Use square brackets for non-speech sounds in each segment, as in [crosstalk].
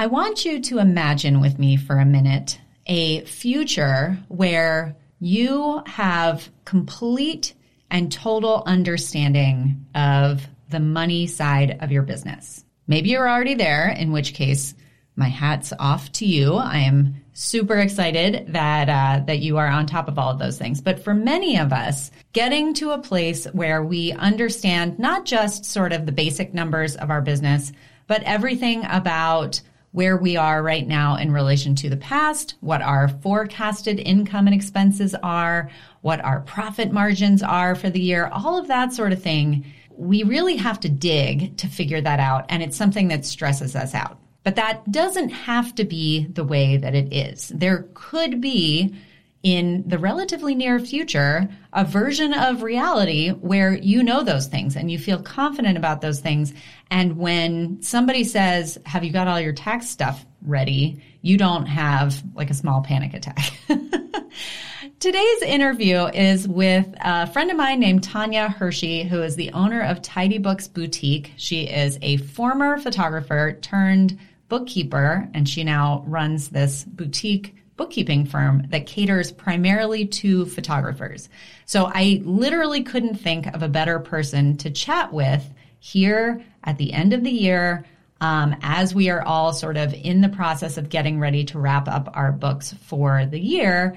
I want you to imagine with me for a minute a future where you have complete and total understanding of the money side of your business. Maybe you're already there, in which case, my hat's off to you. I am super excited that uh, that you are on top of all of those things. But for many of us, getting to a place where we understand not just sort of the basic numbers of our business, but everything about where we are right now in relation to the past, what our forecasted income and expenses are, what our profit margins are for the year, all of that sort of thing. We really have to dig to figure that out. And it's something that stresses us out. But that doesn't have to be the way that it is. There could be in the relatively near future a version of reality where you know those things and you feel confident about those things. And when somebody says, Have you got all your tax stuff ready? you don't have like a small panic attack. [laughs] Today's interview is with a friend of mine named Tanya Hershey, who is the owner of Tidy Books Boutique. She is a former photographer turned bookkeeper, and she now runs this boutique bookkeeping firm that caters primarily to photographers. So I literally couldn't think of a better person to chat with here at the end of the year um, as we are all sort of in the process of getting ready to wrap up our books for the year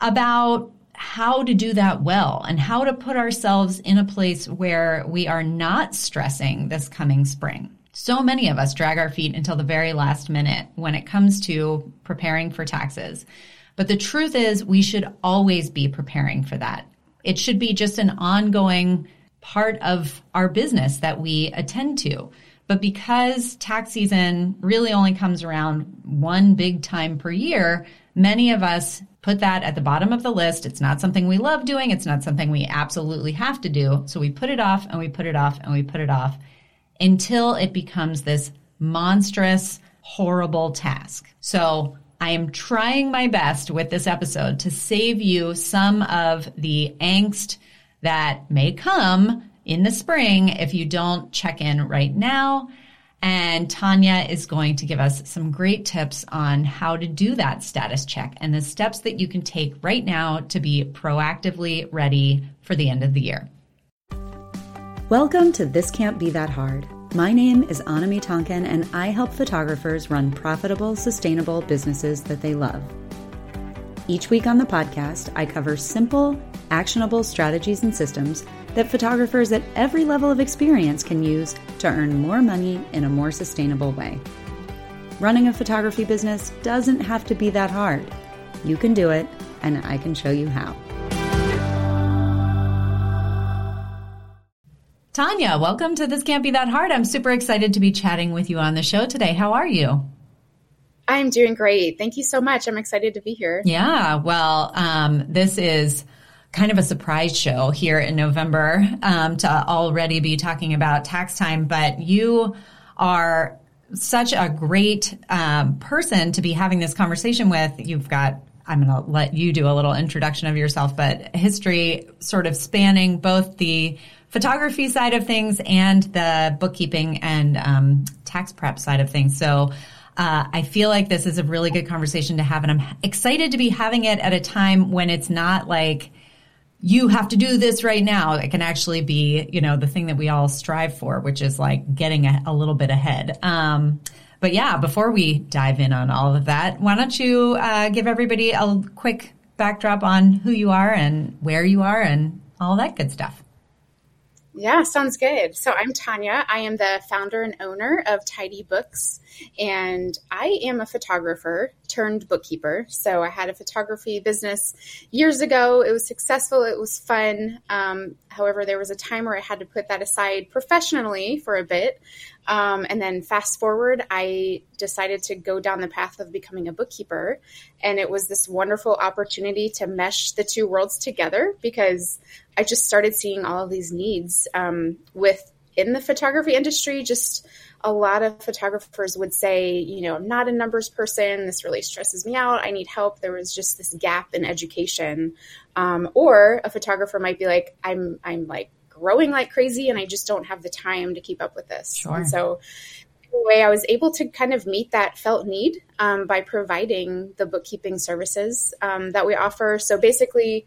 about how to do that well and how to put ourselves in a place where we are not stressing this coming spring. So many of us drag our feet until the very last minute when it comes to preparing for taxes. But the truth is, we should always be preparing for that. It should be just an ongoing part of our business that we attend to. But because tax season really only comes around one big time per year, many of us put that at the bottom of the list. It's not something we love doing. It's not something we absolutely have to do. So we put it off and we put it off and we put it off until it becomes this monstrous, horrible task. So I am trying my best with this episode to save you some of the angst that may come in the spring if you don't check in right now. And Tanya is going to give us some great tips on how to do that status check and the steps that you can take right now to be proactively ready for the end of the year. Welcome to This Can't Be That Hard. My name is Anami Tonkin, and I help photographers run profitable, sustainable businesses that they love. Each week on the podcast, I cover simple, actionable strategies and systems that photographers at every level of experience can use to earn more money in a more sustainable way. Running a photography business doesn't have to be that hard. You can do it, and I can show you how. Tanya, welcome to This Can't Be That Hard. I'm super excited to be chatting with you on the show today. How are you? I'm doing great. Thank you so much. I'm excited to be here. Yeah, well, um, this is kind of a surprise show here in November um, to already be talking about tax time, but you are such a great um, person to be having this conversation with. You've got I'm going to let you do a little introduction of yourself, but history sort of spanning both the photography side of things and the bookkeeping and um, tax prep side of things. So uh, I feel like this is a really good conversation to have, and I'm excited to be having it at a time when it's not like you have to do this right now. It can actually be, you know, the thing that we all strive for, which is like getting a, a little bit ahead. Um, but yeah, before we dive in on all of that, why don't you uh, give everybody a quick backdrop on who you are and where you are and all that good stuff? Yeah, sounds good. So I'm Tanya. I am the founder and owner of Tidy Books, and I am a photographer turned bookkeeper. So I had a photography business years ago. It was successful, it was fun. Um, however, there was a time where I had to put that aside professionally for a bit. Um, and then fast forward, I decided to go down the path of becoming a bookkeeper. And it was this wonderful opportunity to mesh the two worlds together because I just started seeing all of these needs um, with in the photography industry, just a lot of photographers would say, you know, I'm not a numbers person. This really stresses me out. I need help. There was just this gap in education. Um, or a photographer might be like, I'm, I'm like growing like crazy and I just don't have the time to keep up with this. Sure. And so way, I was able to kind of meet that felt need um, by providing the bookkeeping services um, that we offer. So basically,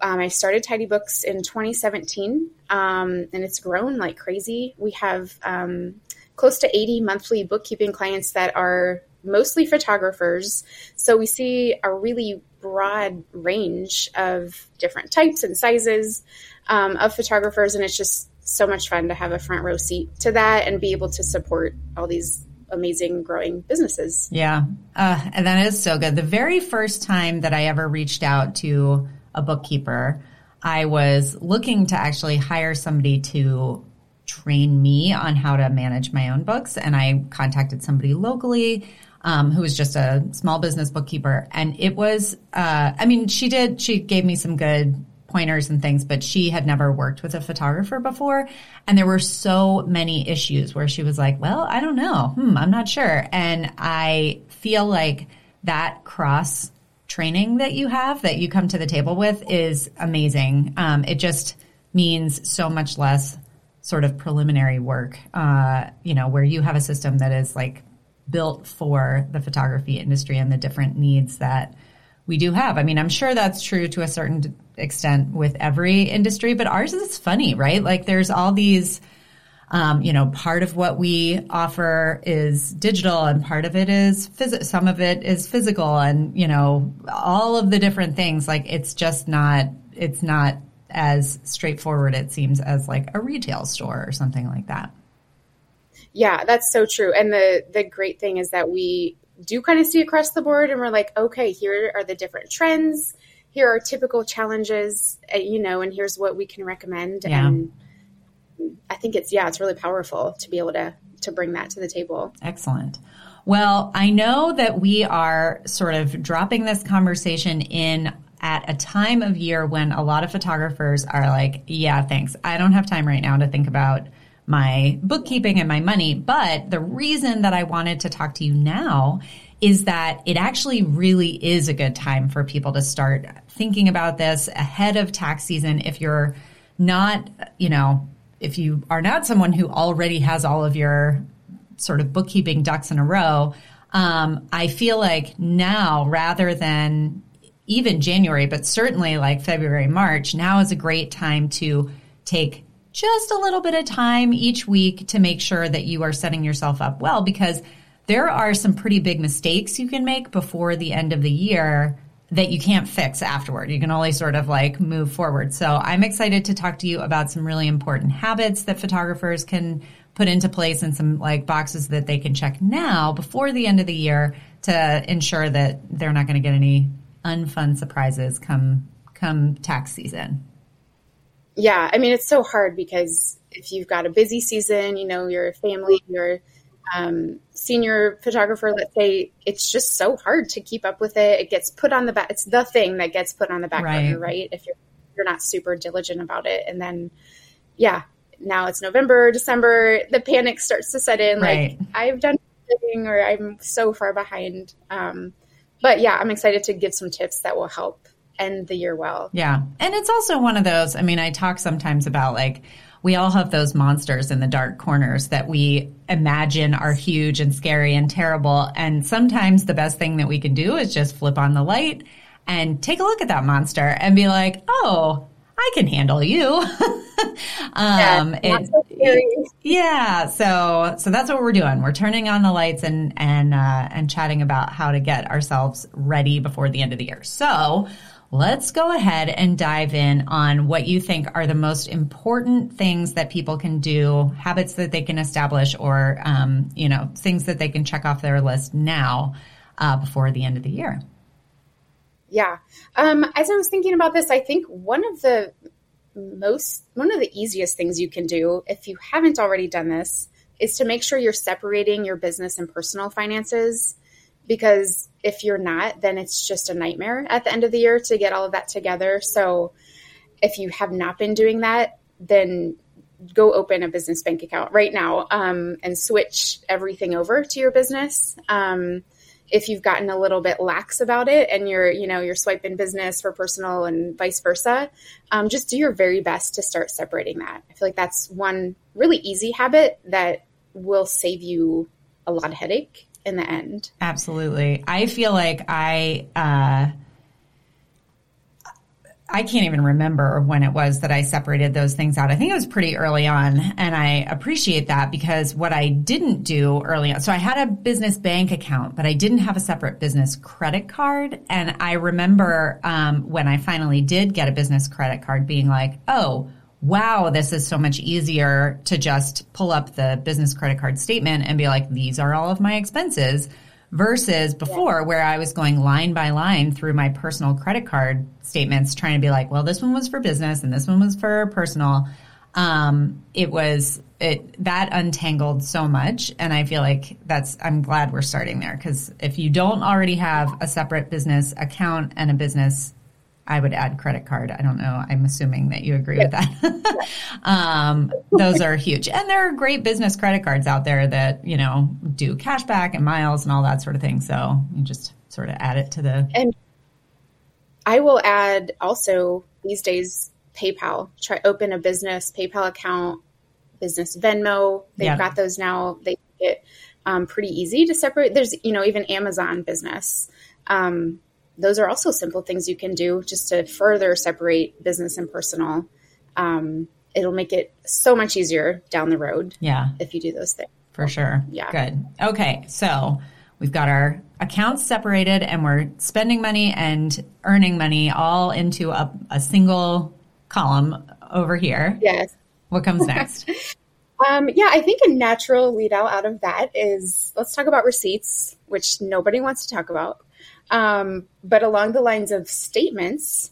um, I started Tidy Books in 2017, um, and it's grown like crazy. We have um, close to 80 monthly bookkeeping clients that are mostly photographers. So we see a really broad range of different types and sizes um, of photographers, and it's just so much fun to have a front row seat to that and be able to support all these amazing growing businesses. Yeah. Uh, and that is so good. The very first time that I ever reached out to a bookkeeper, I was looking to actually hire somebody to train me on how to manage my own books. And I contacted somebody locally um, who was just a small business bookkeeper. And it was, uh, I mean, she did, she gave me some good pointers and things, but she had never worked with a photographer before. And there were so many issues where she was like, well, I don't know. Hmm, I'm not sure. And I feel like that cross training that you have that you come to the table with is amazing. Um, it just means so much less sort of preliminary work, uh, you know, where you have a system that is like built for the photography industry and the different needs that we do have. I mean, I'm sure that's true to a certain extent with every industry, but ours is funny, right? Like there's all these, um, you know, part of what we offer is digital and part of it is phys- some of it is physical and, you know, all of the different things. Like it's just not, it's not as straightforward, it seems, as like a retail store or something like that. Yeah, that's so true. And the the great thing is that we do kind of see across the board and we're like, okay, here are the different trends. Here are typical challenges, uh, you know, and here's what we can recommend. Yeah. And I think it's, yeah, it's really powerful to be able to, to bring that to the table. Excellent. Well, I know that we are sort of dropping this conversation in at a time of year when a lot of photographers are like, yeah, thanks. I don't have time right now to think about my bookkeeping and my money. But the reason that I wanted to talk to you now is that it actually really is a good time for people to start thinking about this ahead of tax season. If you're not, you know, if you are not someone who already has all of your sort of bookkeeping ducks in a row, um, I feel like now rather than even January, but certainly like February, March, now is a great time to take just a little bit of time each week to make sure that you are setting yourself up well because there are some pretty big mistakes you can make before the end of the year that you can't fix afterward. You can only sort of like move forward. So I'm excited to talk to you about some really important habits that photographers can put into place and some like boxes that they can check now before the end of the year to ensure that they're not going to get any unfun surprises come come tax season yeah, I mean, it's so hard because if you've got a busy season, you know, your family, your um, senior photographer, let's say, it's just so hard to keep up with it. It gets put on the back. It's the thing that gets put on the back right. burner, right? If you're you're not super diligent about it, and then, yeah, now it's November, December, the panic starts to set in. Right. Like I've done everything, or I'm so far behind. Um, but yeah, I'm excited to give some tips that will help end the year well. Yeah. And it's also one of those, I mean, I talk sometimes about like, we all have those monsters in the dark corners that we imagine are huge and scary and terrible. And sometimes the best thing that we can do is just flip on the light and take a look at that monster and be like, oh, I can handle you. [laughs] um, yeah, it, yeah, so so that's what we're doing. We're turning on the lights and and uh, and chatting about how to get ourselves ready before the end of the year. So let's go ahead and dive in on what you think are the most important things that people can do, habits that they can establish, or um, you know things that they can check off their list now uh, before the end of the year. Yeah, um, as I was thinking about this, I think one of the most one of the easiest things you can do if you haven't already done this is to make sure you're separating your business and personal finances because if you're not, then it's just a nightmare at the end of the year to get all of that together. So if you have not been doing that, then go open a business bank account right now um, and switch everything over to your business. Um, if you've gotten a little bit lax about it and you're, you know, you're swiping business for personal and vice versa, um, just do your very best to start separating that. I feel like that's one really easy habit that will save you a lot of headache in the end. Absolutely. I feel like I, uh, I can't even remember when it was that I separated those things out. I think it was pretty early on and I appreciate that because what I didn't do early on, so I had a business bank account, but I didn't have a separate business credit card. And I remember, um, when I finally did get a business credit card being like, oh, wow, this is so much easier to just pull up the business credit card statement and be like, these are all of my expenses versus before yeah. where I was going line by line through my personal credit card statements trying to be like, well, this one was for business and this one was for personal. Um, it was it that untangled so much and I feel like that's I'm glad we're starting there because if you don't already have a separate business account and a business I would add credit card. I don't know. I'm assuming that you agree with that. [laughs] um, those are huge. And there are great business credit cards out there that, you know, do cashback and miles and all that sort of thing. So you just sort of add it to the. And I will add also these days PayPal. Try open a business PayPal account, business Venmo. They've got those now. They get um, pretty easy to separate. There's, you know, even Amazon business. Um, those are also simple things you can do just to further separate business and personal. Um, it'll make it so much easier down the road. Yeah. If you do those things. For sure. Yeah. Good. Okay. So we've got our accounts separated and we're spending money and earning money all into a, a single column over here. Yes. What comes [laughs] next? um, yeah, I think a natural lead out out of that is let's talk about receipts, which nobody wants to talk about. Um, but along the lines of statements,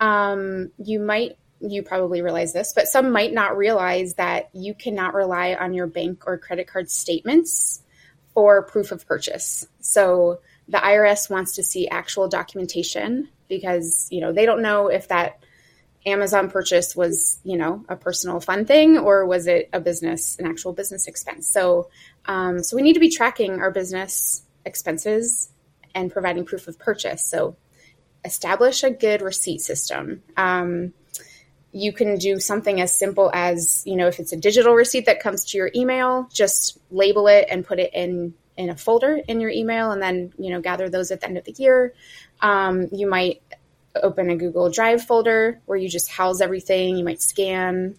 um, you might, you probably realize this, but some might not realize that you cannot rely on your bank or credit card statements for proof of purchase. So the IRS wants to see actual documentation because, you know, they don't know if that Amazon purchase was, you know, a personal fun thing or was it a business, an actual business expense. So, um, so we need to be tracking our business expenses and providing proof of purchase. So establish a good receipt system. Um, you can do something as simple as, you know, if it's a digital receipt that comes to your email, just label it and put it in in a folder in your email and then, you know, gather those at the end of the year. Um, you might open a Google Drive folder where you just house everything. You might scan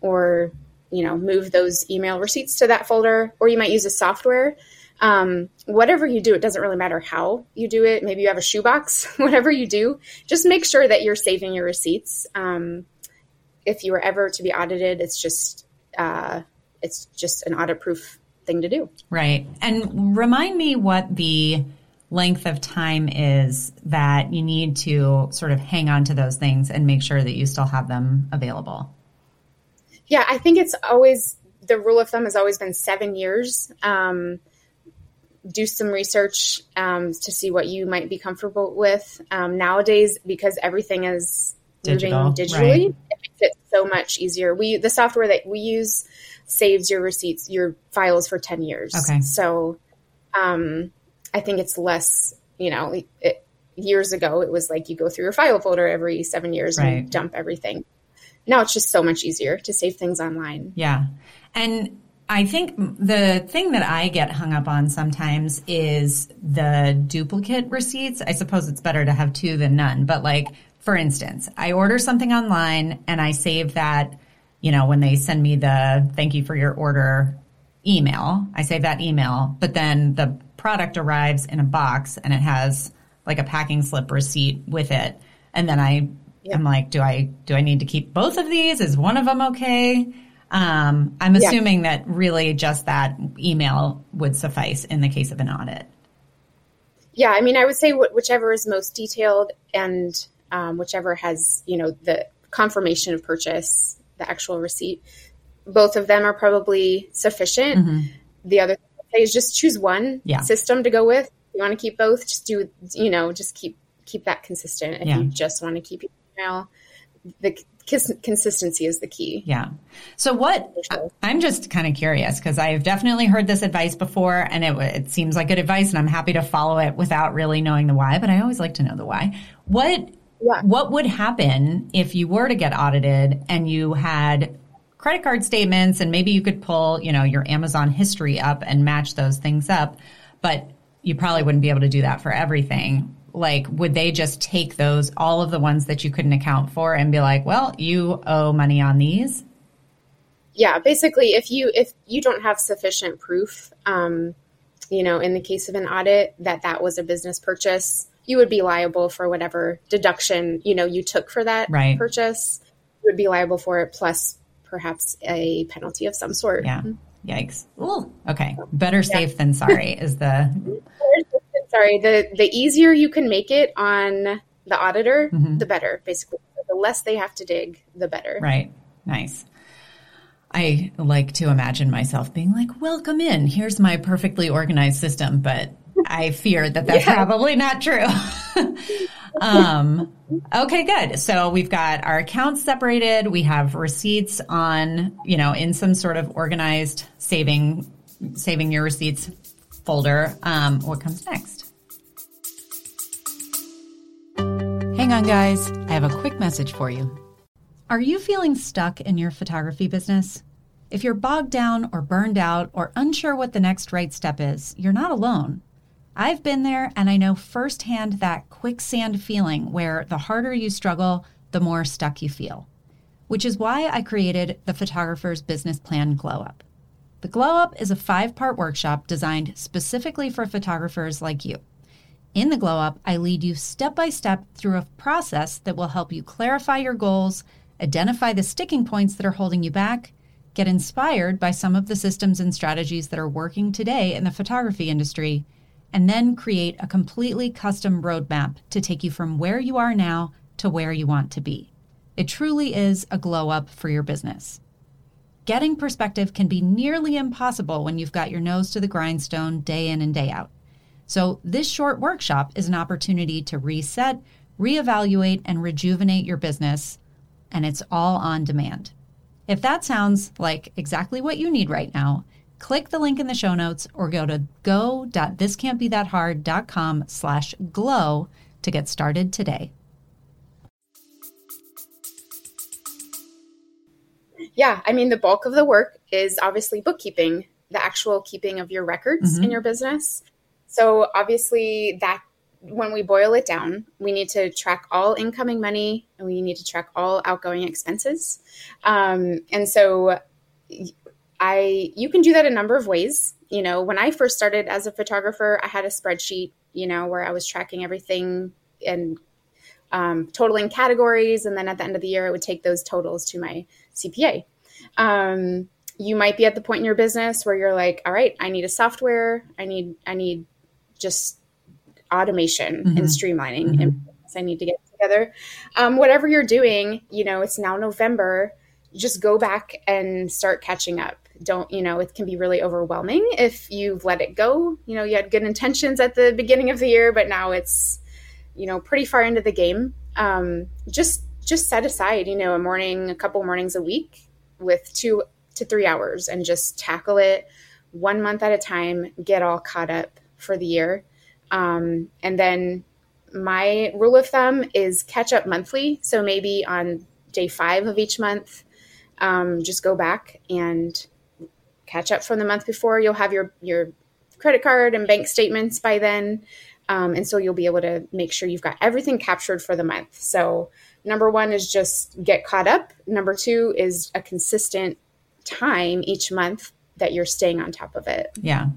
or, you know, move those email receipts to that folder, or you might use a software um, whatever you do, it doesn't really matter how you do it. Maybe you have a shoebox, [laughs] whatever you do, just make sure that you're saving your receipts. Um, if you were ever to be audited, it's just uh, it's just an audit proof thing to do. Right. And remind me what the length of time is that you need to sort of hang on to those things and make sure that you still have them available. Yeah, I think it's always the rule of thumb has always been seven years. Um, do some research um, to see what you might be comfortable with. Um, nowadays, because everything is Digital, moving digitally, right. it makes it so much easier. We the software that we use saves your receipts, your files for ten years. Okay. So, um, I think it's less. You know, it, years ago it was like you go through your file folder every seven years right. and dump everything. Now it's just so much easier to save things online. Yeah, and I think the thing that I get hung up on sometimes is the duplicate receipts. I suppose it's better to have two than none, but like, for instance, I order something online and I save that, you know, when they send me the thank you for your order email, I save that email, but then the product arrives in a box and it has like a packing slip receipt with it. And then I, yeah. I'm like, do I, do I need to keep both of these? Is one of them okay? Um, I'm assuming yeah. that really just that email would suffice in the case of an audit. Yeah, I mean, I would say wh- whichever is most detailed and um, whichever has, you know, the confirmation of purchase, the actual receipt, both of them are probably sufficient. Mm-hmm. The other thing is just choose one yeah. system to go with. If you want to keep both, just do, you know, just keep keep that consistent. If yeah. you just want to keep email, the consistency is the key. Yeah. So what I'm just kind of curious because I've definitely heard this advice before and it, it seems like good advice and I'm happy to follow it without really knowing the why, but I always like to know the why. What, yeah. what would happen if you were to get audited and you had credit card statements and maybe you could pull, you know, your Amazon history up and match those things up, but you probably wouldn't be able to do that for everything. Like, would they just take those, all of the ones that you couldn't account for and be like, well, you owe money on these? Yeah, basically, if you if you don't have sufficient proof, um, you know, in the case of an audit that that was a business purchase, you would be liable for whatever deduction you know you took for that right. purchase. You would be liable for it plus perhaps a penalty of some sort. Yeah. Yikes. Ooh. Okay. Better safe yeah. than sorry is the. [laughs] sorry. The the easier you can make it on the auditor, mm-hmm. the better. Basically, the less they have to dig, the better. Right. Nice. I like to imagine myself being like, welcome in. Here's my perfectly organized system. But [laughs] I fear that that's yeah. probably not true. [laughs] um, okay, good. So we've got our accounts separated. We have receipts on, you know, in some sort of organized saving, saving your receipts folder. Um, what comes next? Hang on, guys. I have a quick message for you. Are you feeling stuck in your photography business? If you're bogged down or burned out or unsure what the next right step is, you're not alone. I've been there and I know firsthand that quicksand feeling where the harder you struggle, the more stuck you feel. Which is why I created the Photographer's Business Plan Glow Up. The Glow Up is a five part workshop designed specifically for photographers like you. In the Glow Up, I lead you step by step through a process that will help you clarify your goals identify the sticking points that are holding you back, get inspired by some of the systems and strategies that are working today in the photography industry, and then create a completely custom roadmap to take you from where you are now to where you want to be. It truly is a glow up for your business. Getting perspective can be nearly impossible when you've got your nose to the grindstone day in and day out. So, this short workshop is an opportunity to reset, reevaluate, and rejuvenate your business and it's all on demand. If that sounds like exactly what you need right now, click the link in the show notes or go to go.thiscan'tbethathard.com slash glow to get started today. Yeah, I mean, the bulk of the work is obviously bookkeeping, the actual keeping of your records mm-hmm. in your business. So obviously that when we boil it down, we need to track all incoming money and we need to track all outgoing expenses. Um, and so I you can do that a number of ways. You know, when I first started as a photographer, I had a spreadsheet, you know, where I was tracking everything and um, totaling categories, and then at the end of the year, I would take those totals to my CPA. Um, you might be at the point in your business where you're like, all right, I need a software, I need I need just automation mm-hmm. and streamlining mm-hmm. and I need to get together. Um, whatever you're doing, you know, it's now November. Just go back and start catching up. Don't, you know, it can be really overwhelming if you've let it go. You know, you had good intentions at the beginning of the year, but now it's, you know, pretty far into the game. Um, just, just set aside, you know, a morning, a couple mornings a week with two to three hours and just tackle it one month at a time, get all caught up for the year um, and then my rule of thumb is catch up monthly. So maybe on day five of each month, um, just go back and catch up from the month before. You'll have your your credit card and bank statements by then, um, and so you'll be able to make sure you've got everything captured for the month. So number one is just get caught up. Number two is a consistent time each month that you're staying on top of it. Yeah.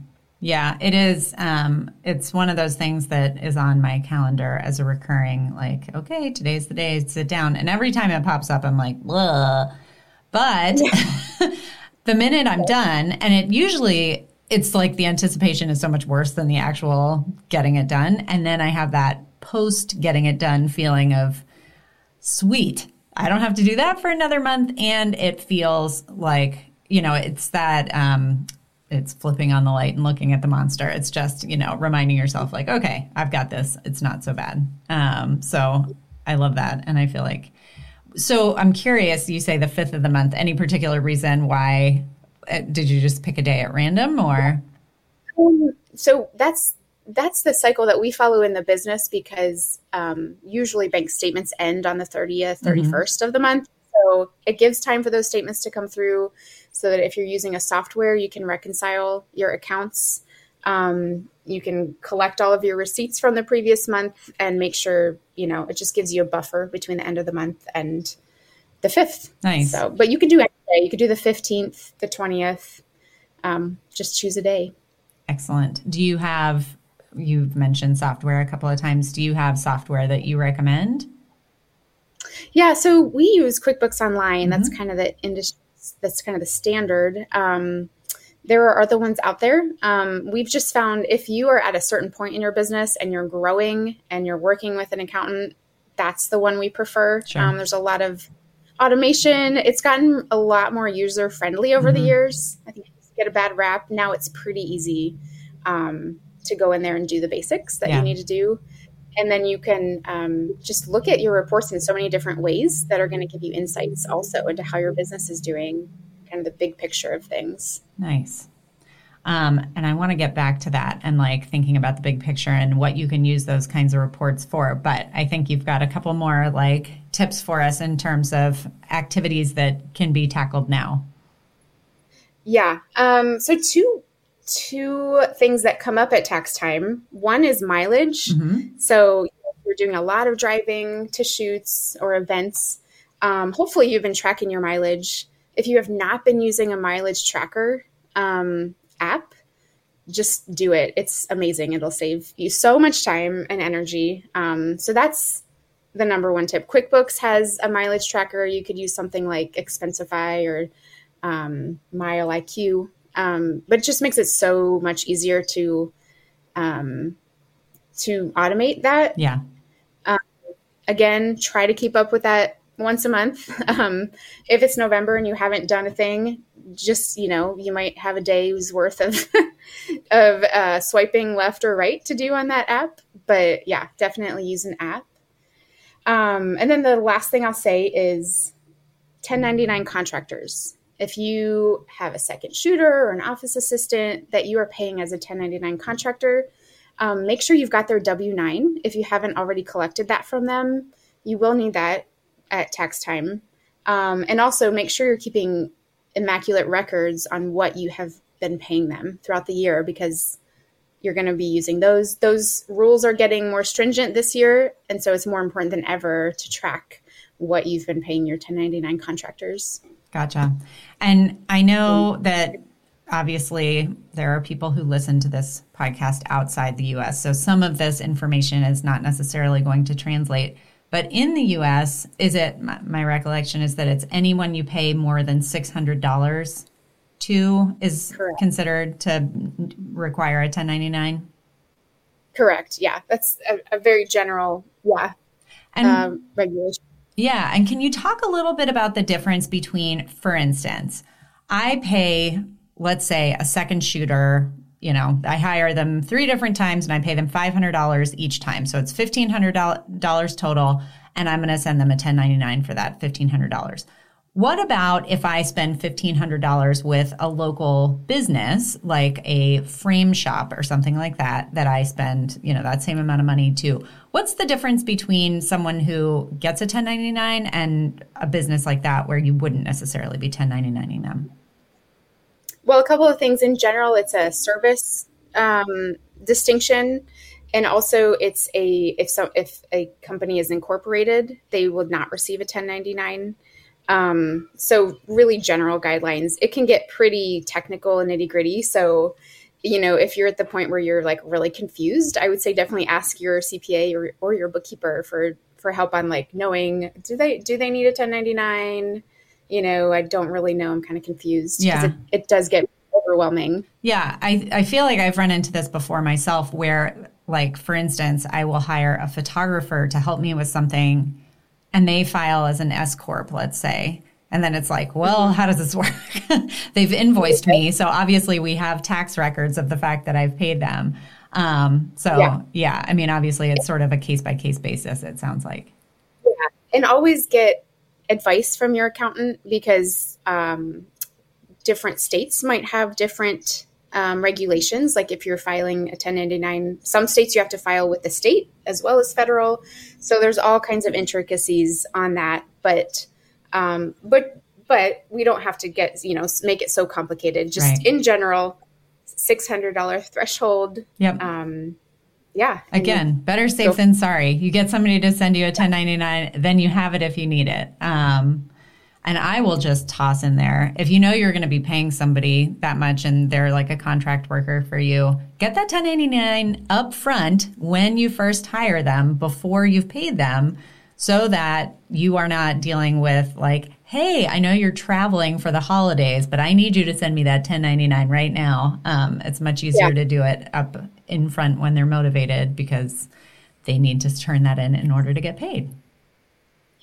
Yeah, it is. Um, it's one of those things that is on my calendar as a recurring, like, okay, today's the day, sit down. And every time it pops up, I'm like, Blah. But [laughs] the minute I'm done, and it usually, it's like the anticipation is so much worse than the actual getting it done. And then I have that post getting it done feeling of, sweet, I don't have to do that for another month. And it feels like, you know, it's that, um, it's flipping on the light and looking at the monster. It's just, you know, reminding yourself like, okay, I've got this. It's not so bad. Um, so I love that. And I feel like, so I'm curious, you say the fifth of the month, any particular reason why, uh, did you just pick a day at random or? Um, so that's, that's the cycle that we follow in the business because um, usually bank statements end on the 30th, 31st mm-hmm. of the month. So it gives time for those statements to come through so that if you're using a software, you can reconcile your accounts. Um, you can collect all of your receipts from the previous month and make sure, you know, it just gives you a buffer between the end of the month and the 5th. Nice. So, but you can do any day. You could do the 15th, the 20th. Um, just choose a day. Excellent. Do you have, you've mentioned software a couple of times. Do you have software that you recommend? Yeah, so we use QuickBooks Online. Mm-hmm. That's kind of the industry. That's kind of the standard. Um, there are other ones out there. Um, we've just found if you are at a certain point in your business and you're growing and you're working with an accountant, that's the one we prefer. Sure. Um, there's a lot of automation. It's gotten a lot more user friendly over mm-hmm. the years. I think get a bad rap. Now it's pretty easy um, to go in there and do the basics that yeah. you need to do and then you can um, just look at your reports in so many different ways that are going to give you insights also into how your business is doing kind of the big picture of things. Nice. Um, and i want to get back to that and like thinking about the big picture and what you can use those kinds of reports for but i think you've got a couple more like tips for us in terms of activities that can be tackled now. Yeah um, so two two things that come up at tax time. One is mileage. Mm-hmm. So you're doing a lot of driving to shoots or events. Um, hopefully, you've been tracking your mileage. If you have not been using a mileage tracker um, app, just do it. It's amazing. It'll save you so much time and energy. Um, so that's the number one tip. QuickBooks has a mileage tracker. You could use something like Expensify or um, Mile IQ um, but it just makes it so much easier to um, to automate that. Yeah. Um, again, try to keep up with that once a month. [laughs] Um, if it's November and you haven't done a thing, just you know, you might have a day's worth of [laughs] of uh, swiping left or right to do on that app. But yeah, definitely use an app. Um, and then the last thing I'll say is 1099 contractors if you have a second shooter or an office assistant that you are paying as a 1099 contractor, um, make sure you've got their W 9. If you haven't already collected that from them, you will need that at tax time. Um, and also make sure you're keeping immaculate records on what you have been paying them throughout the year because you're going to be using those. Those rules are getting more stringent this year. And so it's more important than ever to track what you've been paying your 1099 contractors. Gotcha. And I know that obviously there are people who listen to this podcast outside the US. So some of this information is not necessarily going to translate. But in the US, is it my, my recollection is that it's anyone you pay more than $600 to is Correct. considered to require a 1099? Correct. Yeah. That's a, a very general, yeah, and, um, regulation. Yeah. And can you talk a little bit about the difference between, for instance, I pay, let's say, a second shooter, you know, I hire them three different times and I pay them $500 each time. So it's $1,500 total. And I'm going to send them a 1099 for that $1,500. What about if I spend $1,500 with a local business, like a frame shop or something like that, that I spend, you know, that same amount of money to? What's the difference between someone who gets a 1099 and a business like that where you wouldn't necessarily be 1099ing them? Well, a couple of things. In general, it's a service um, distinction and also it's a if so if a company is incorporated they would not receive a 1099 um, so really general guidelines. It can get pretty technical and nitty gritty. So, you know, if you're at the point where you're like really confused, I would say definitely ask your CPA or, or your bookkeeper for for help on like knowing do they do they need a 1099? You know, I don't really know. I'm kind of confused. Yeah, it, it does get overwhelming. Yeah, I I feel like I've run into this before myself, where like for instance, I will hire a photographer to help me with something and they file as an S corp, let's say. And then it's like, well, how does this work? [laughs] They've invoiced me, so obviously we have tax records of the fact that I've paid them. Um, so yeah. yeah, I mean, obviously it's sort of a case by case basis. It sounds like. Yeah, and always get advice from your accountant because um, different states might have different um, regulations. Like if you're filing a 1099, some states you have to file with the state as well as federal. So there's all kinds of intricacies on that. But Um, but but we don't have to get you know make it so complicated. Just Right. in general, six hundred dollar threshold. Yep. Um, yeah. Again, better safe Go- than sorry. You get somebody to send you a 1099, then you have it if you need it. Um, and I will just toss in there if you know you're going to be paying somebody that much and they're like a contract worker for you, get that 1099 up front when you first hire them before you've paid them so that you are not dealing with like, hey, I know you're traveling for the holidays, but I need you to send me that 1099 right now. Um, it's much easier Yeah. to do it up in front when they're motivated because they need to turn that in in order to get paid.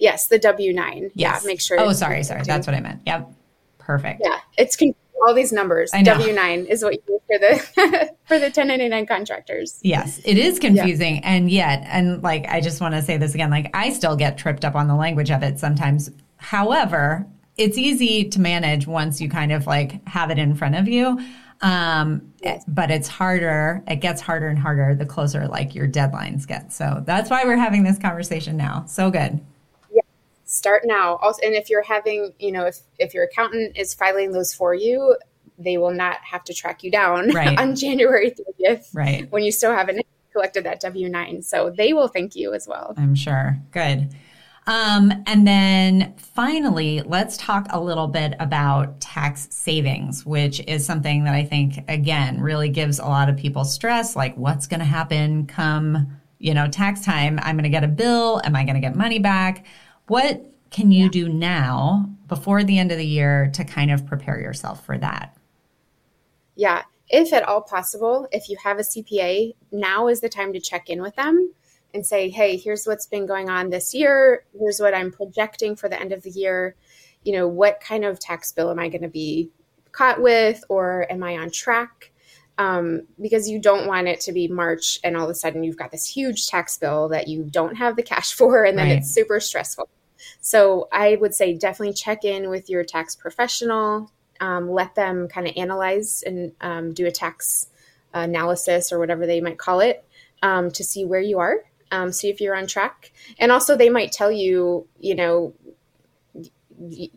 Yes, the W nine. Yes. Yeah, make sure. Oh, sorry, sorry. That's what I meant. Yep. Perfect. Yeah, it's con- all these numbers. W nine is what you do for the [laughs] for the ten ninety nine contractors. Yes, it is confusing. And yet, and like, I just want to say this again like, I still get tripped up on the language of it sometimes. However, it's easy to manage once you kind of like have it in front of you. Um, but it's harder. It gets harder and harder the closer like your deadlines get. So that's why we're having this conversation now. So good. Start now. Also, and if you're having, you know, if if your accountant is filing those for you, they will not have to track you down [laughs] Right. on January thirtieth Right. when you still haven't collected that W nine. So they will thank you as well. I'm sure. Good. Um, and then finally, let's talk a little bit about tax savings, which is something that I think, again, really gives a lot of people stress. Like, what's going to happen come, you know, tax time? I'm going to get a bill. Am I going to get money back? What can you do now before the end of the year to kind of prepare yourself for that? Yeah. If at all possible, if you have a CPA, now is the time to check in with them and say, hey, here's what's been going on this year. Here's what I'm projecting for the end of the year. You know, what kind of tax bill am I going to be caught with, or am I on track? Um, because you don't want it to be March and all of a sudden you've got this huge tax bill that you don't have the cash [laughs] for, and then Right. it's super stressful. So I would say definitely check in with your tax professional. Um, let them kind of analyze and um, do a tax analysis or whatever they might call it um, to see where you are, um, see if you're on track, and also they might tell you, you know,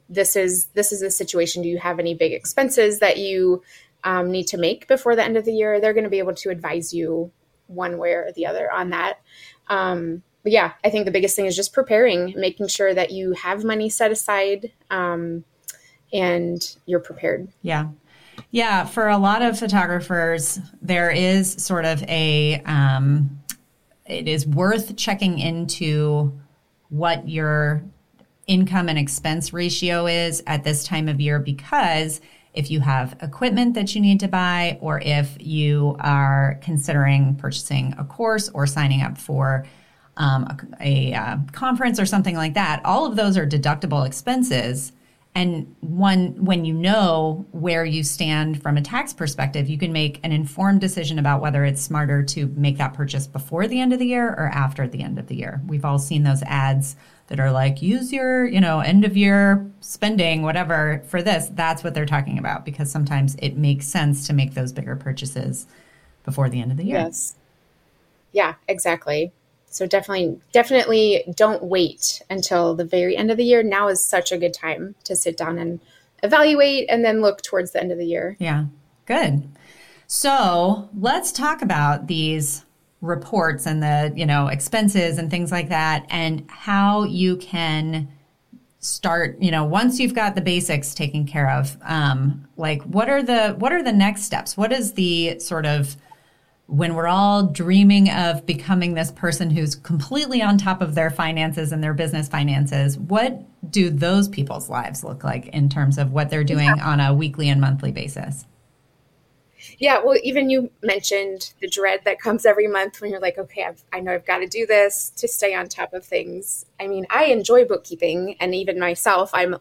this is this is a situation. Do you have any big expenses that you um, need to make before the end of the year? They're going to be able to advise you one way or the other on that. Um, but yeah, I think the biggest thing is just preparing, making sure that you have money set aside um, and you're prepared. Yeah. Yeah. For a lot of photographers, there is sort of a, um, it is worth checking into what your income and expense ratio is at this time of year because if you have equipment that you need to buy or if you are considering purchasing a course or signing up for um, a, a uh, conference or something like that, all of those are deductible expenses. And one, when you know where you stand from a tax perspective, you can make an informed decision about whether it's smarter to make that purchase before the end of the year or after the end of the year. We've all seen those ads that are like, use your, you know, end of year spending, whatever, for this. That's what they're talking about because sometimes it makes sense to make those bigger purchases before the end of the year. Yes. Yeah, exactly. So definitely, definitely don't wait until the very end of the year. Now is such a good time to sit down and evaluate and then look towards the end of the year. Yeah, good. So let's talk about these reports and the you know expenses and things like that, and how you can start. You know, once you've got the basics taken care of, um, like what are the what are the next steps? What is the sort of when we're all dreaming of becoming this person who's completely on top of their finances and their business finances, what do those people's lives look like in terms of what they're doing on a weekly and monthly basis? Yeah, well, even you mentioned the dread that comes every month when you're like, okay, I've, I know I've got to do this to stay on top of things. I mean, I enjoy bookkeeping, and even myself, I'm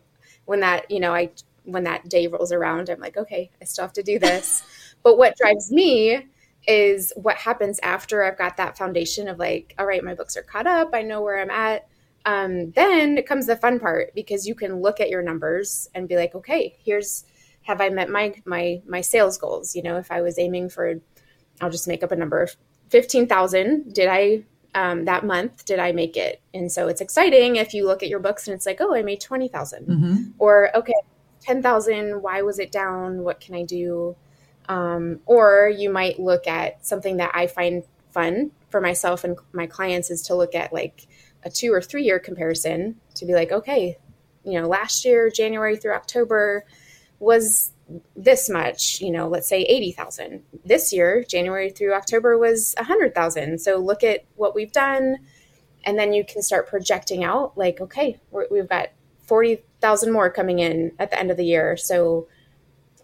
when that you know I when that day rolls around, I'm like, okay, I still have to do this. [laughs] but what drives me is what happens after I've got that foundation of like, all right, my books are caught up, I know where I'm at. Um, then comes the fun part because you can look at your numbers and be like, okay, here's have I met my my my sales goals? You know, if I was aiming for, I'll just make up a number, fifteen thousand. Did I um, that month did I make it? And so it's exciting if you look at your books and it's like, oh, I made 20,000 mm-hmm. or okay, 10,000. Why was it down? What can I do? Um, or you might look at something that I find fun for myself and my clients is to look at like a two or three year comparison to be like, okay, you know, last year, January through October was this much, you know, let's say 80,000. This year, January through October was 100,000. So look at what we've done. And then you can start projecting out like, okay, we have got 40,000 more coming in at the end of the year. So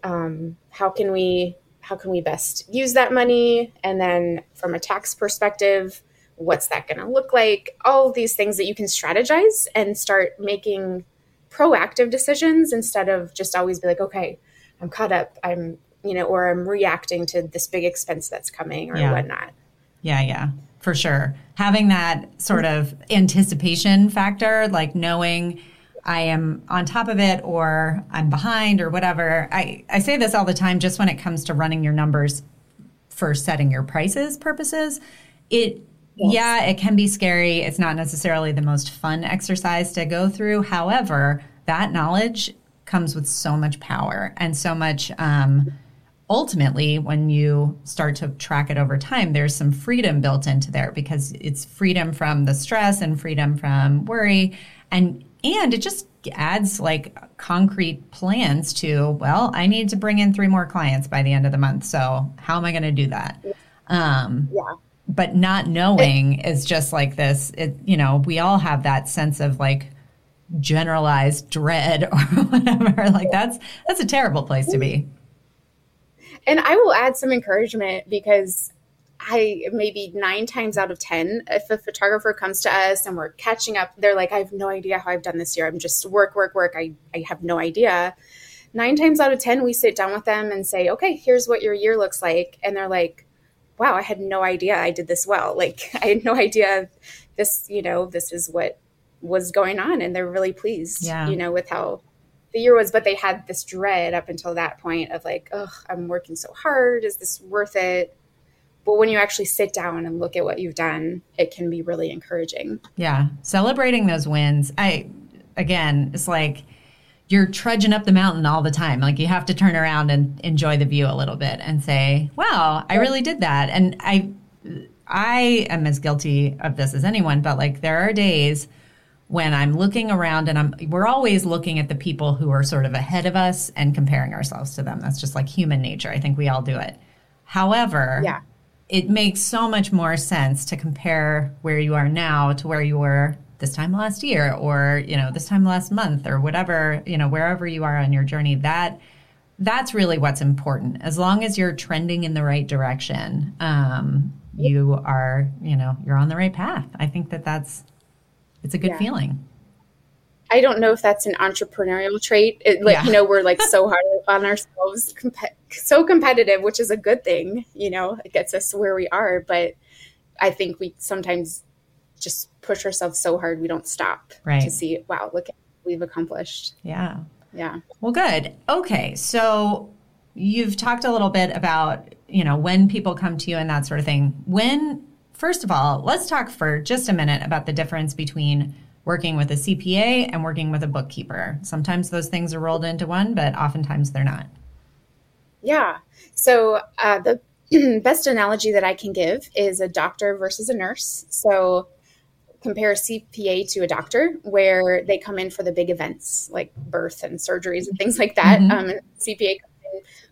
um, how can we how can we best use that money? And then from a tax perspective, what's that going to look like? All these things that you can strategize and start making proactive decisions instead of just always be like, okay, I'm caught up. I'm, you know, or I'm reacting to this big expense that's coming or yeah. whatnot. Yeah, yeah, for sure. Having that sort of anticipation factor, like knowing I am on top of it or I'm behind or whatever. I, I say this all the time just when it comes to running your numbers for setting your prices purposes. It Yes. Yeah, it can be scary. It's not necessarily the most fun exercise to go through. However, that knowledge comes with so much power and so much um, ultimately when you start to track it over time there's some freedom built into there because it's freedom from the stress and freedom from worry and and it just adds like concrete plans to well i need to bring in three more clients by the end of the month so how am i going to do that? Um, yeah. but not knowing is just like this it, you know we all have that sense of like generalized dread [laughs] or whatever. Like that's that's a terrible place to be. And i will add some encouragement because i maybe nine times out of ten if a photographer comes to us and we're catching up they're like i have no idea how i've done this year. I'm just work work work. I, I have no idea. Nine times out of ten we sit down with them and say okay here's what your year looks like. And they're like wow i had no idea i did this well. [laughs] Like i had no idea this you know this is what was going on. And they're really pleased yeah. you know with how the year was. But they had this dread up until that point of like oh i'm working so hard. Is this worth it but when you actually sit down and look at what you've done it can be really encouraging yeah celebrating those wins i again it's like you're trudging up the mountain all the time like you have to turn around and enjoy the view a little bit and say wow i really did that and i i am as guilty of this as anyone but like there are days when I'm looking around and I'm we're always looking at the people who are sort of ahead of us and comparing ourselves to them. That's just like human nature. I think we all do it. However, yeah. It makes so much more sense to compare where you are now to where you were this time last year or, you know, this time last month or whatever, you know, wherever you are on your journey. That that's really what's important. As long as you're trending in the right direction, um, you are, you know, you're on the right path. I think that that's it's a good yeah. feeling. I don't know if that's an entrepreneurial trait. It, like, yeah. you know, we're like so hard [laughs] on ourselves, so competitive, which is a good thing. You know, it gets us where we are. But I think we sometimes just push ourselves so hard we don't stop right. to see, wow, look at what we've accomplished. Yeah. Yeah. Well, good. Okay. So you've talked a little bit about, you know, when people come to you and that sort of thing. When First of all, let's talk for just a minute about the difference between working with a CPA and working with a bookkeeper. Sometimes those things are rolled into one, but oftentimes they're not. Yeah. So uh, the [clears throat] best analogy that I can give is a doctor versus a nurse. So compare a CPA to a doctor where they come in for the big events like birth and surgeries and things like that. Mm-hmm. Um, CPA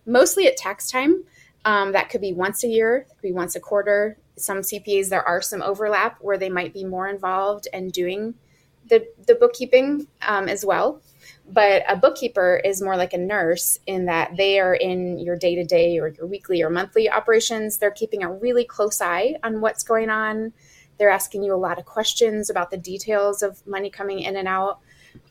mostly at tax time. Um, that could be once a year, could be once a quarter some CPAs, there are some overlap where they might be more involved and doing the, the bookkeeping um, as well. But a bookkeeper is more like a nurse in that they are in your day to day or your weekly or monthly operations. They're keeping a really close eye on what's going on. They're asking you a lot of questions about the details of money coming in and out.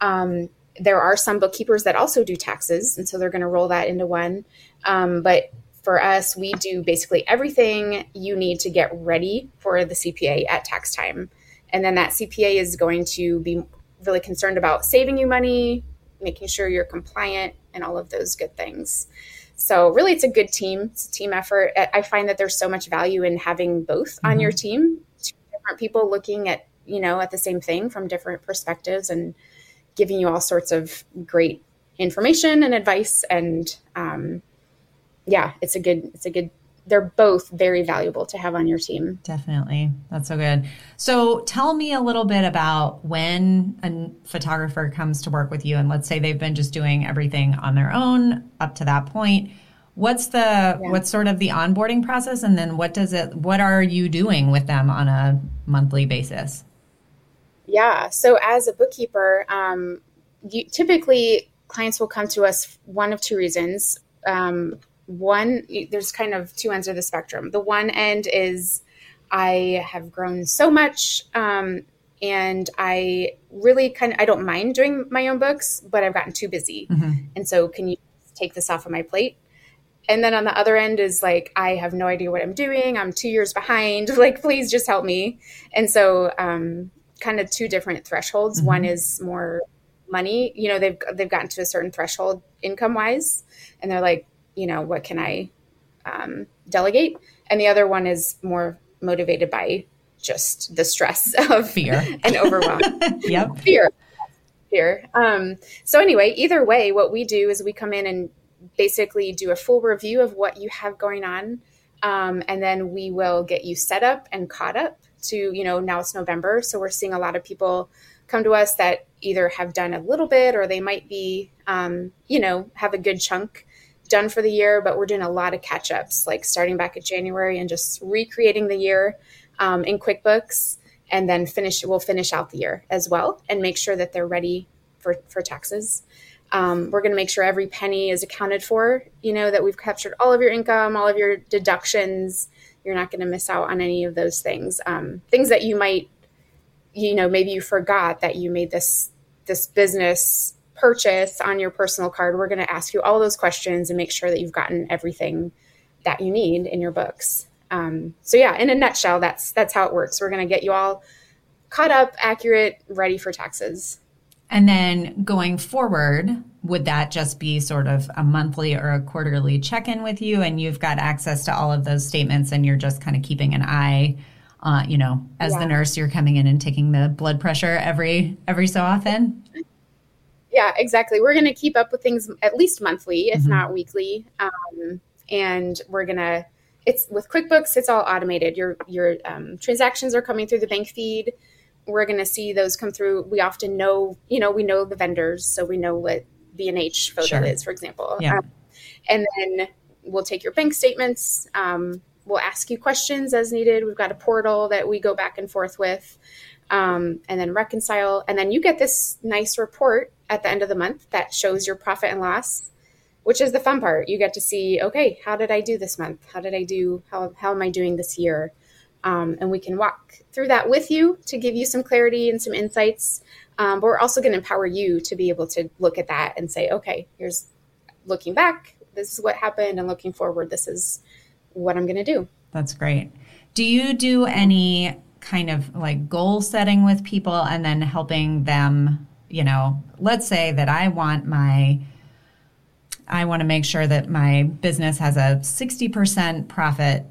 Um, there are some bookkeepers that also do taxes, and so they're going to roll that into one. Um, but for us, we do basically everything you need to get ready for the CPA at tax time. And then that CPA is going to be really concerned about saving you money, making sure you're compliant, and all of those good things. So, really, it's a good team. It's a team effort. I find that there's so much value in having both mm-hmm. on your team, two different people looking at you know at the same thing from different perspectives and giving you all sorts of great information and advice and um, yeah it's a good it's a good they're both very valuable to have on your team. Definitely. That's so good. So tell me a little bit about when a photographer comes to work with you and let's say they've been just doing everything on their own up to that point. What's the yeah. what's sort of the onboarding process and then what does it what are you doing with them on a monthly basis? Yeah. So as a bookkeeper, um, you, typically clients will come to us one of two reasons. Um, one there's kind of two ends of the spectrum. The one end is i have grown so much um, and i really kind of i don't mind doing my own books but i've gotten too busy. Mm-hmm. and so can you take this off of my plate? And then on the other end is like i have no idea what i'm doing. I'm two years behind. [laughs] Like please just help me. And so um, kind of two different thresholds. Mm-hmm. one is more money. You know they've they've gotten to a certain threshold income wise and they're like you know, what can I um, delegate? And the other one is more motivated by just the stress [laughs] of fear and overwhelm. [laughs] yep. Fear. Fear. Um, so anyway, either way, what we do is we come in and basically do a full review of what you have going on. Um, and then we will get you set up and caught up to, you know, now it's November. So we're seeing a lot of people come to us that either have done a little bit or they might be, um, you know, have a good chunk done for the year, but we're doing a lot of catch ups, like starting back at January and just recreating the year um, in QuickBooks, and then finish. We'll finish out the year as well and make sure that they're ready for for taxes. Um, we're going to make sure every penny is accounted for. You know that we've captured all of your income, all of your deductions. You're not going to miss out on any of those things. Um, things that you might, you know, maybe you forgot that you made this this business purchase on your personal card, we're going to ask you all those questions and make sure that you've gotten everything that you need in your books. Um, so yeah, in a nutshell, that's that's how it works. We're going to get you all caught up, accurate, ready for taxes. And then going forward, would that just be sort of a monthly or a quarterly check in with you? And you've got access to all of those statements and you're just kind of keeping an eye, uh, you know, as yeah. the nurse, you're coming in and taking the blood pressure every every so often? Yeah, exactly. We're going to keep up with things at least monthly, if mm-hmm. not weekly. Um, and we're going to, it's with QuickBooks, it's all automated. Your, your um, transactions are coming through the bank feed. We're going to see those come through. We often know, you know, we know the vendors, so we know what B&H photo sure. is, for example. Yeah. Um, and then we'll take your bank statements. Um, we'll ask you questions as needed. We've got a portal that we go back and forth with um, and then reconcile. And then you get this nice report at the end of the month that shows your profit and loss, which is the fun part. You get to see, okay, how did I do this month? How did I do? How, how am I doing this year? Um, and we can walk through that with you to give you some clarity and some insights. Um, but we're also going to empower you to be able to look at that and say, okay, here's looking back, this is what happened, and looking forward, this is what I'm going to do. That's great. Do you do any kind of like goal setting with people and then helping them, you know, let's say that I want my I want to make sure that my business has a 60% profit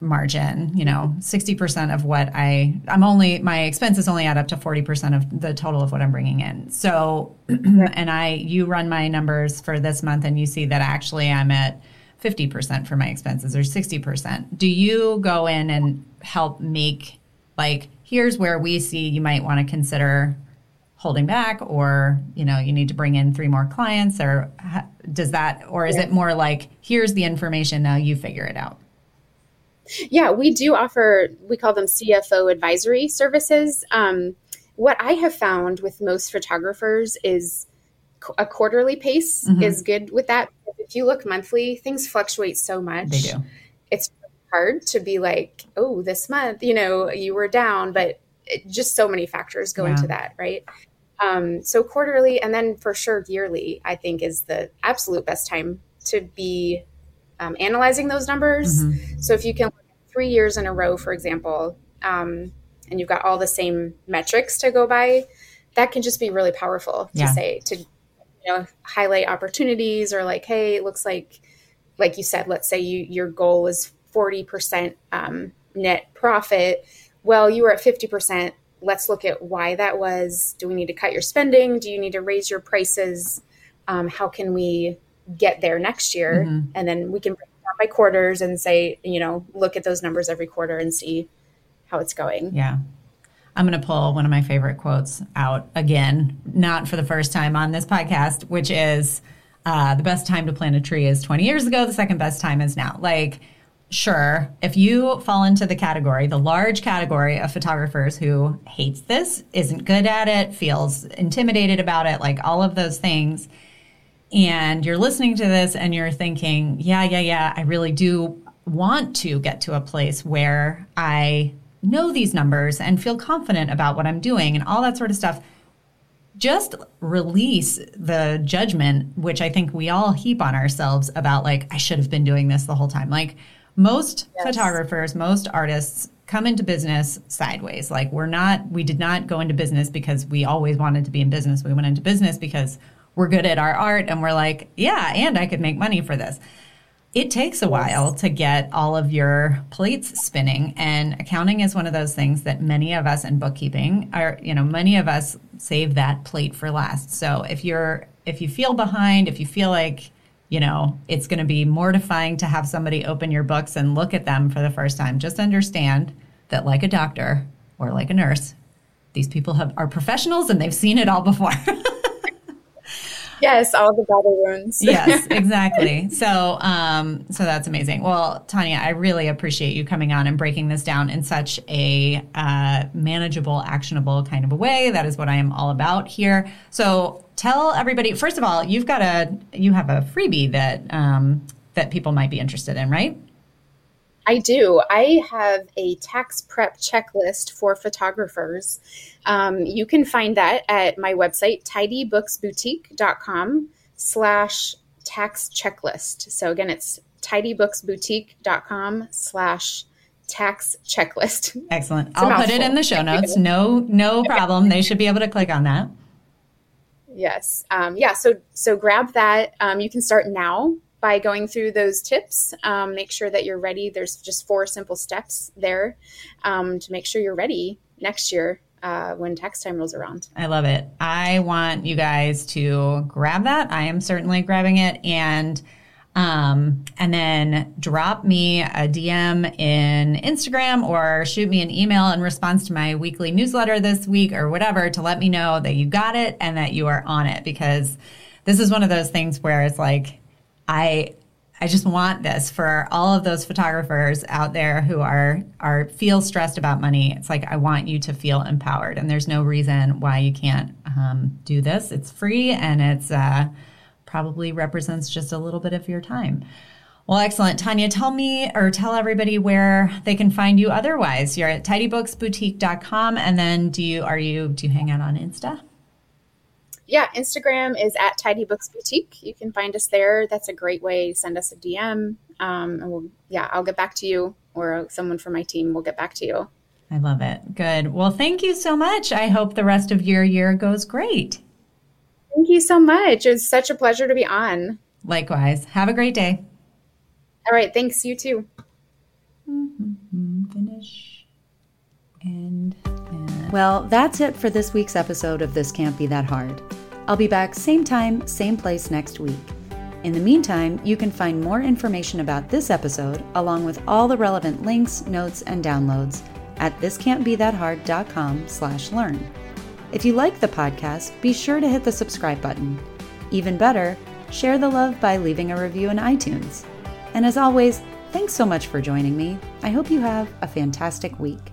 margin, you know, 60% of what I I'm only my expenses only add up to 40% of the total of what I'm bringing in. So and I you run my numbers for this month and you see that actually I'm at 50% for my expenses or 60%. Do you go in and help make like here's where we see you might want to consider holding back or you know you need to bring in three more clients or does that or is yeah. it more like here's the information now you figure it out yeah we do offer we call them cfo advisory services um, what i have found with most photographers is a quarterly pace mm-hmm. is good with that if you look monthly things fluctuate so much they do it's hard to be like, oh, this month, you know, you were down, but it, just so many factors go yeah. into that, right? Um, so quarterly and then for sure yearly, I think is the absolute best time to be um, analyzing those numbers. Mm-hmm. So if you can three years in a row, for example, um, and you've got all the same metrics to go by, that can just be really powerful to yeah. say to you know highlight opportunities or like, hey, it looks like like you said, let's say you your goal is 40% um, net profit, well, you were at 50%. Let's look at why that was. Do we need to cut your spending? Do you need to raise your prices? Um, how can we get there next year? Mm-hmm. And then we can break down by quarters and say, you know, look at those numbers every quarter and see how it's going. Yeah. I'm going to pull one of my favorite quotes out again, not for the first time on this podcast, which is uh, the best time to plant a tree is 20 years ago. The second best time is now. Like, sure, if you fall into the category, the large category of photographers who hates this, isn't good at it, feels intimidated about it, like all of those things, and you're listening to this and you're thinking, yeah, yeah, yeah, I really do want to get to a place where I know these numbers and feel confident about what I'm doing and all that sort of stuff, just release the judgment, which I think we all heap on ourselves about, like, I should have been doing this the whole time. Like, most yes. photographers, most artists come into business sideways. Like, we're not, we did not go into business because we always wanted to be in business. We went into business because we're good at our art and we're like, yeah, and I could make money for this it takes a while to get all of your plates spinning and accounting is one of those things that many of us in bookkeeping are you know many of us save that plate for last so if you're if you feel behind if you feel like you know it's going to be mortifying to have somebody open your books and look at them for the first time. Just understand that like a doctor or like a nurse these people have are professionals and they've seen it all before [laughs] yes, all the battle wounds. [laughs] yes, exactly. So, um, so that's amazing. Well, Tanya, I really appreciate you coming on and breaking this down in such a uh, manageable, actionable kind of a way. That is what I am all about here. So, tell everybody. First of all, you've got a you have a freebie that um, that people might be interested in, right? I do. I have a tax prep checklist for photographers. Um, you can find that at my website, tidybooksboutique.com slash tax checklist. So again, it's tidybooksboutique.com slash tax checklist. Excellent. I'll put it in the show notes. No, no problem. They should be able to click on that. Yes. Um, yeah. So, so grab that. Um, you can start now by going through those tips. Um, make sure that you're ready. There's just four simple steps there um, to make sure you're ready next year uh, when tax time rolls around. I love it. I want you guys to grab that. I am certainly grabbing it and. Um, and then drop me a DM in Instagram or shoot me an email in response to my weekly newsletter this week or whatever to let me know that you got it and that you are on it because this is one of those things where it's like I I just want this for all of those photographers out there who are are feel stressed about money. It's like I want you to feel empowered, and there's no reason why you can't um, do this. It's free, and it's uh, probably represents just a little bit of your time. Well, excellent, Tanya. Tell me or tell everybody where they can find you. Otherwise, you're at tidybooksboutique.com, and then do you are you do you hang out on Insta? Yeah, Instagram is at Tidy Books Boutique. You can find us there. That's a great way. Send us a DM. Um, and we'll, yeah, I'll get back to you or someone from my team will get back to you. I love it. Good. Well, thank you so much. I hope the rest of your year goes great. Thank you so much. It was such a pleasure to be on. Likewise. Have a great day. All right. Thanks. You too. Mm-hmm. Finish. And, and. Well, that's it for this week's episode of This Can't Be That Hard. I'll be back same time, same place next week. In the meantime, you can find more information about this episode, along with all the relevant links, notes, and downloads at thiscan'tbethathard.com slash learn. If you like the podcast, be sure to hit the subscribe button. Even better, share the love by leaving a review in iTunes. And as always, thanks so much for joining me. I hope you have a fantastic week.